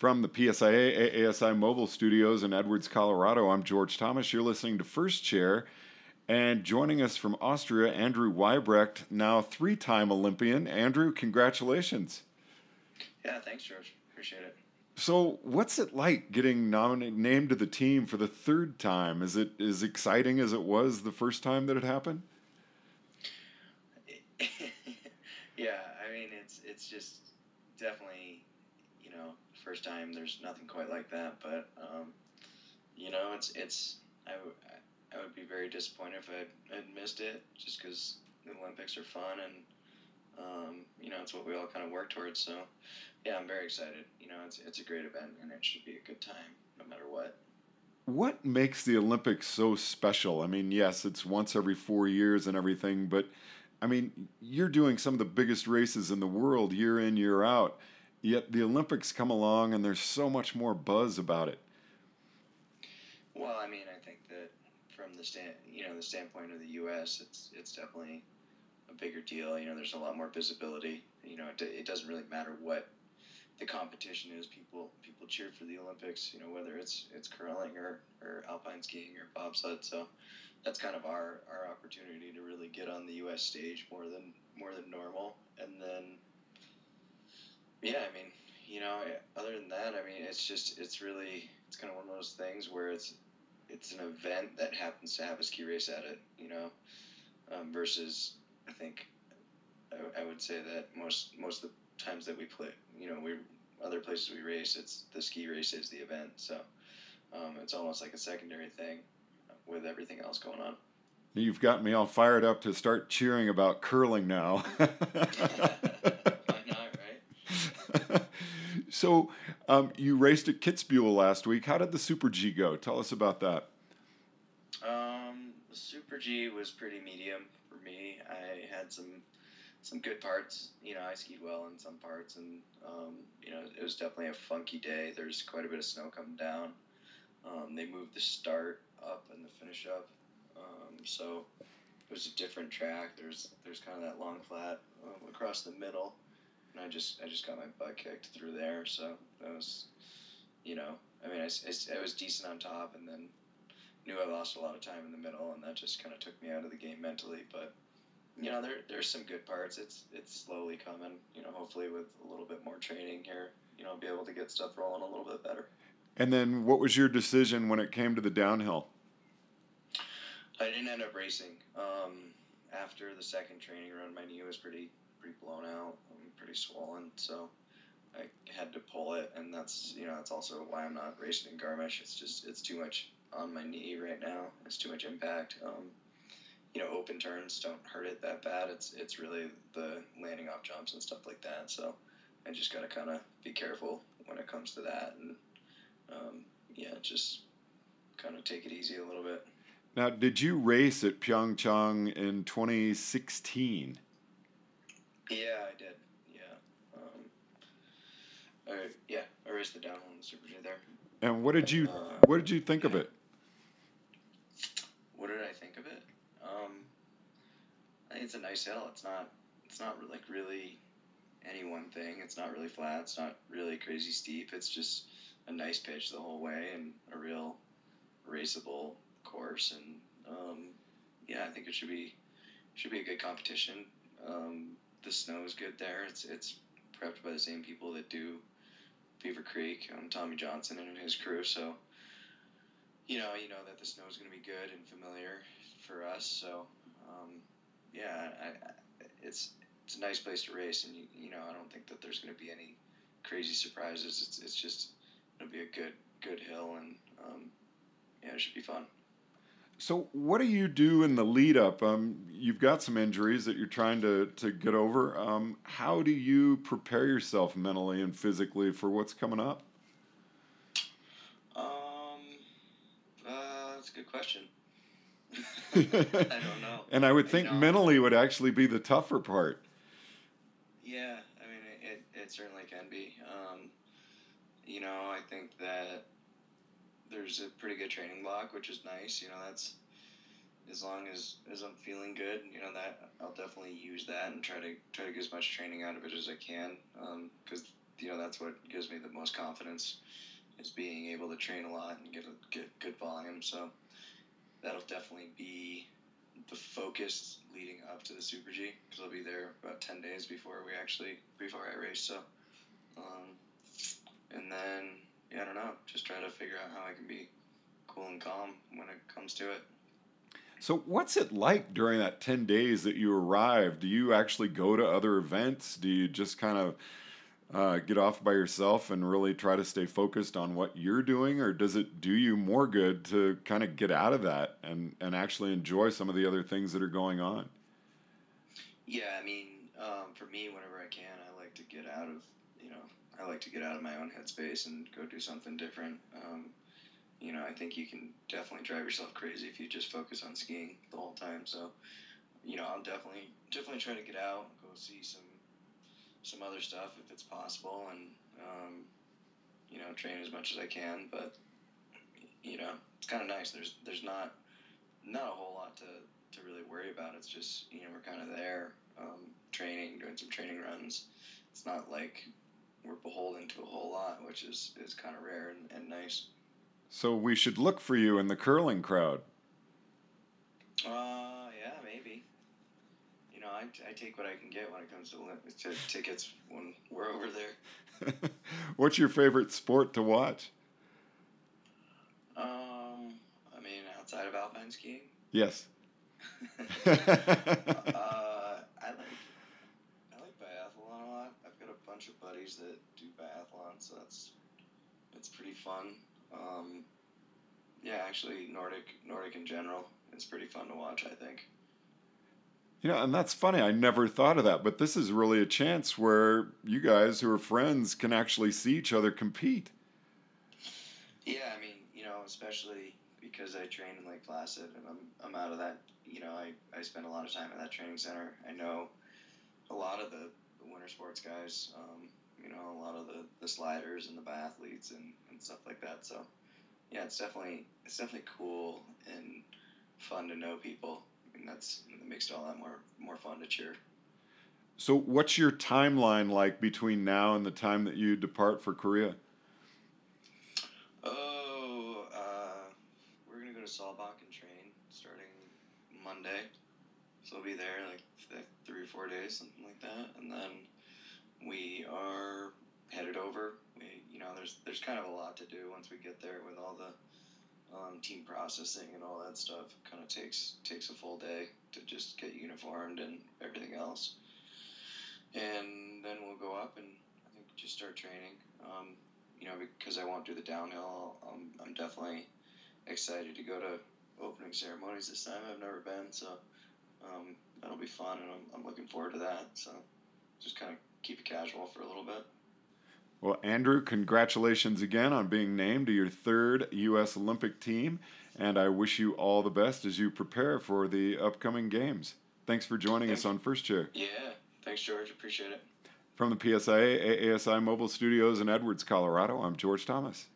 From the PSIA AASI Mobile Studios in Edwards, Colorado, I'm George Thomas. You're listening to First Chair. And joining us from Austria, Andrew Weibrecht, now three time Olympian. Andrew, congratulations. Yeah, thanks, George. Appreciate it. So, what's it like getting nominated, named to the team for the third time? Is it as exciting as it was the first time that it happened? yeah, I mean, it's it's just definitely first time. There's nothing quite like that, but um, you know, it's it's I, w- I would be very disappointed if I had missed it, just because the Olympics are fun and um, you know it's what we all kind of work towards. So yeah, I'm very excited. You know, it's it's a great event and it should be a good time no matter what. What makes the Olympics so special? I mean, yes, it's once every four years and everything, but I mean, you're doing some of the biggest races in the world year in, year out. Yet the Olympics come along and there's so much more buzz about it. Well, I mean, I think that from the stand, you know, the standpoint of the U.S., it's it's definitely a bigger deal. You know, there's a lot more visibility. You know, it, it doesn't really matter what the competition is. People people cheer for the Olympics. You know, whether it's it's curling or, or alpine skiing or bobsled. So that's kind of our, our opportunity to really get on the U.S. stage more than more than normal, and then yeah, I mean, you know, other than that, I mean, it's just it's really it's kind of one of those things where it's it's an event that happens to have a ski race at it, you know, um, versus I think I, I, would say that most most of the times that we play, you know, we other places we race, it's the ski race is the event, so um, it's almost like a secondary thing with everything else going on. You've got me all fired up to start cheering about curling now. so um, you raced at Kitzbühel last week. How did the Super G go? Tell us about that. Um, the Super G was pretty medium for me. I had some some good parts. You know, I skied well in some parts, and um, you know, it was definitely a funky day. There's quite a bit of snow coming down. Um, they moved the start up and the finish up, um, so it was a different track. There's there's kind of that long flat um, across the middle and I just I just got my butt kicked through there. So that was, you know, I mean, I, I, I was decent on top, and then knew I lost a lot of time in the middle, and that just kind of took me out of the game mentally. But you know, there there's some good parts. It's it's slowly coming. You know, hopefully with a little bit more training here, you know, I'll be able to get stuff rolling a little bit better. And then, what was your decision when it came to the downhill? I didn't end up racing. Um, after the second training run, my knee was pretty pretty blown out pretty swollen, so I had to pull it, and that's you know that's also why I'm not racing in Garmisch. It's just it's too much on my knee right now. It's too much impact. Um, you know, open turns don't hurt it that bad. It's it's really the landing off jumps and stuff like that. So I just gotta kind of be careful when it comes to that, and um, yeah, just kind of take it easy a little bit. Now, did you race at Pyeongchang in 2016? Yeah, I did. Uh, yeah, I raced the downhill in the Super G there. And what did you uh, what did you think of it? What did I think of it? Um, I think it's a nice hill. It's not it's not like really any one thing. It's not really flat. It's not really crazy steep. It's just a nice pitch the whole way and a real raceable course. And um, yeah, I think it should be should be a good competition. Um, the snow is good there. It's it's prepped by the same people that do Beaver Creek, um, Tommy Johnson and his crew. So, you know, you know that the snow is going to be good and familiar for us. So, um, yeah, I, I, it's it's a nice place to race, and you, you know, I don't think that there's going to be any crazy surprises. It's it's just it'll be a good good hill, and um, yeah, it should be fun. So, what do you do in the lead up? Um, you've got some injuries that you're trying to, to get over. Um, how do you prepare yourself mentally and physically for what's coming up? Um, uh, that's a good question. I don't know. and I would think mentally would actually be the tougher part. Yeah, I mean, it, it certainly can be. Um, you know, I think that there's a pretty good training block, which is nice. You know, that's as long as as I'm feeling good. You know, that I'll definitely use that and try to try to get as much training out of it as I can. Because um, you know that's what gives me the most confidence is being able to train a lot and get a, get good volume. So that'll definitely be the focus leading up to the Super G because I'll be there about ten days before we actually before I race. So, um, and then yeah, I don't know, just try to figure out how I can be cool and calm when it comes to it. So, what's it like during that 10 days that you arrive? Do you actually go to other events? Do you just kind of uh, get off by yourself and really try to stay focused on what you're doing? Or does it do you more good to kind of get out of that and, and actually enjoy some of the other things that are going on? Yeah, I mean, um, for me, whenever I can, I like to get out of, you know, I like to get out of my own headspace and go do something different. Um, you know, I think you can definitely drive yourself crazy if you just focus on skiing the whole time. So, you know, I'll definitely definitely try to get out, go see some some other stuff if it's possible, and um, you know, train as much as I can. But you know, it's kind of nice. There's there's not not a whole lot to to really worry about. It's just you know we're kind of there, um, training, doing some training runs. It's not like we're beholden to a whole lot, which is is kind of rare and, and nice. So we should look for you in the curling crowd. Uh, yeah, maybe. You know, I, I take what I can get when it comes to, to tickets when we're over there. What's your favorite sport to watch? Um, I mean, outside of alpine skiing. Yes. uh, I like I like biathlon a lot. I've got a bunch of buddies that do biathlon, so that's it's pretty fun. Um, yeah, actually, Nordic Nordic in general is pretty fun to watch. I think. You know, and that's funny. I never thought of that, but this is really a chance where you guys who are friends can actually see each other compete. Yeah, I mean, you know, especially because I train in Lake Placid and I'm, I'm out of that, you know, I, I spend a lot of time at that training center. I know a lot of the, the winter sports guys, um, you know, a lot of the, the sliders and the biathletes and, and stuff like that. So, yeah, it's definitely it's definitely cool and fun to know people. I mean, that's that makes it all that more more fun to cheer. So, what's your timeline like between now and the time that you depart for Korea? Oh, uh, we're gonna go to Saalbach and train starting Monday. So we'll be there like four days, something like that, and then we are headed over. We, you know, there's there's kind of a lot to do once we get there with all the um, team processing and all that stuff. Kind of takes takes a full day to just get uniformed and everything else. And then we'll go up and I think just start training. Um, you know, because I won't do the downhill, I'm, I'm definitely excited to go to opening ceremonies this time. I've never been, so um, that'll be fun, and I'm, I'm looking forward to that. So just kind of keep it casual for a little bit. Well, Andrew, congratulations again on being named to your third U.S. Olympic team, and I wish you all the best as you prepare for the upcoming games. Thanks for joining Thanks. us on First Chair. Yeah, thanks, George. Appreciate it. From the PSIA AASI Mobile Studios in Edwards, Colorado, I'm George Thomas.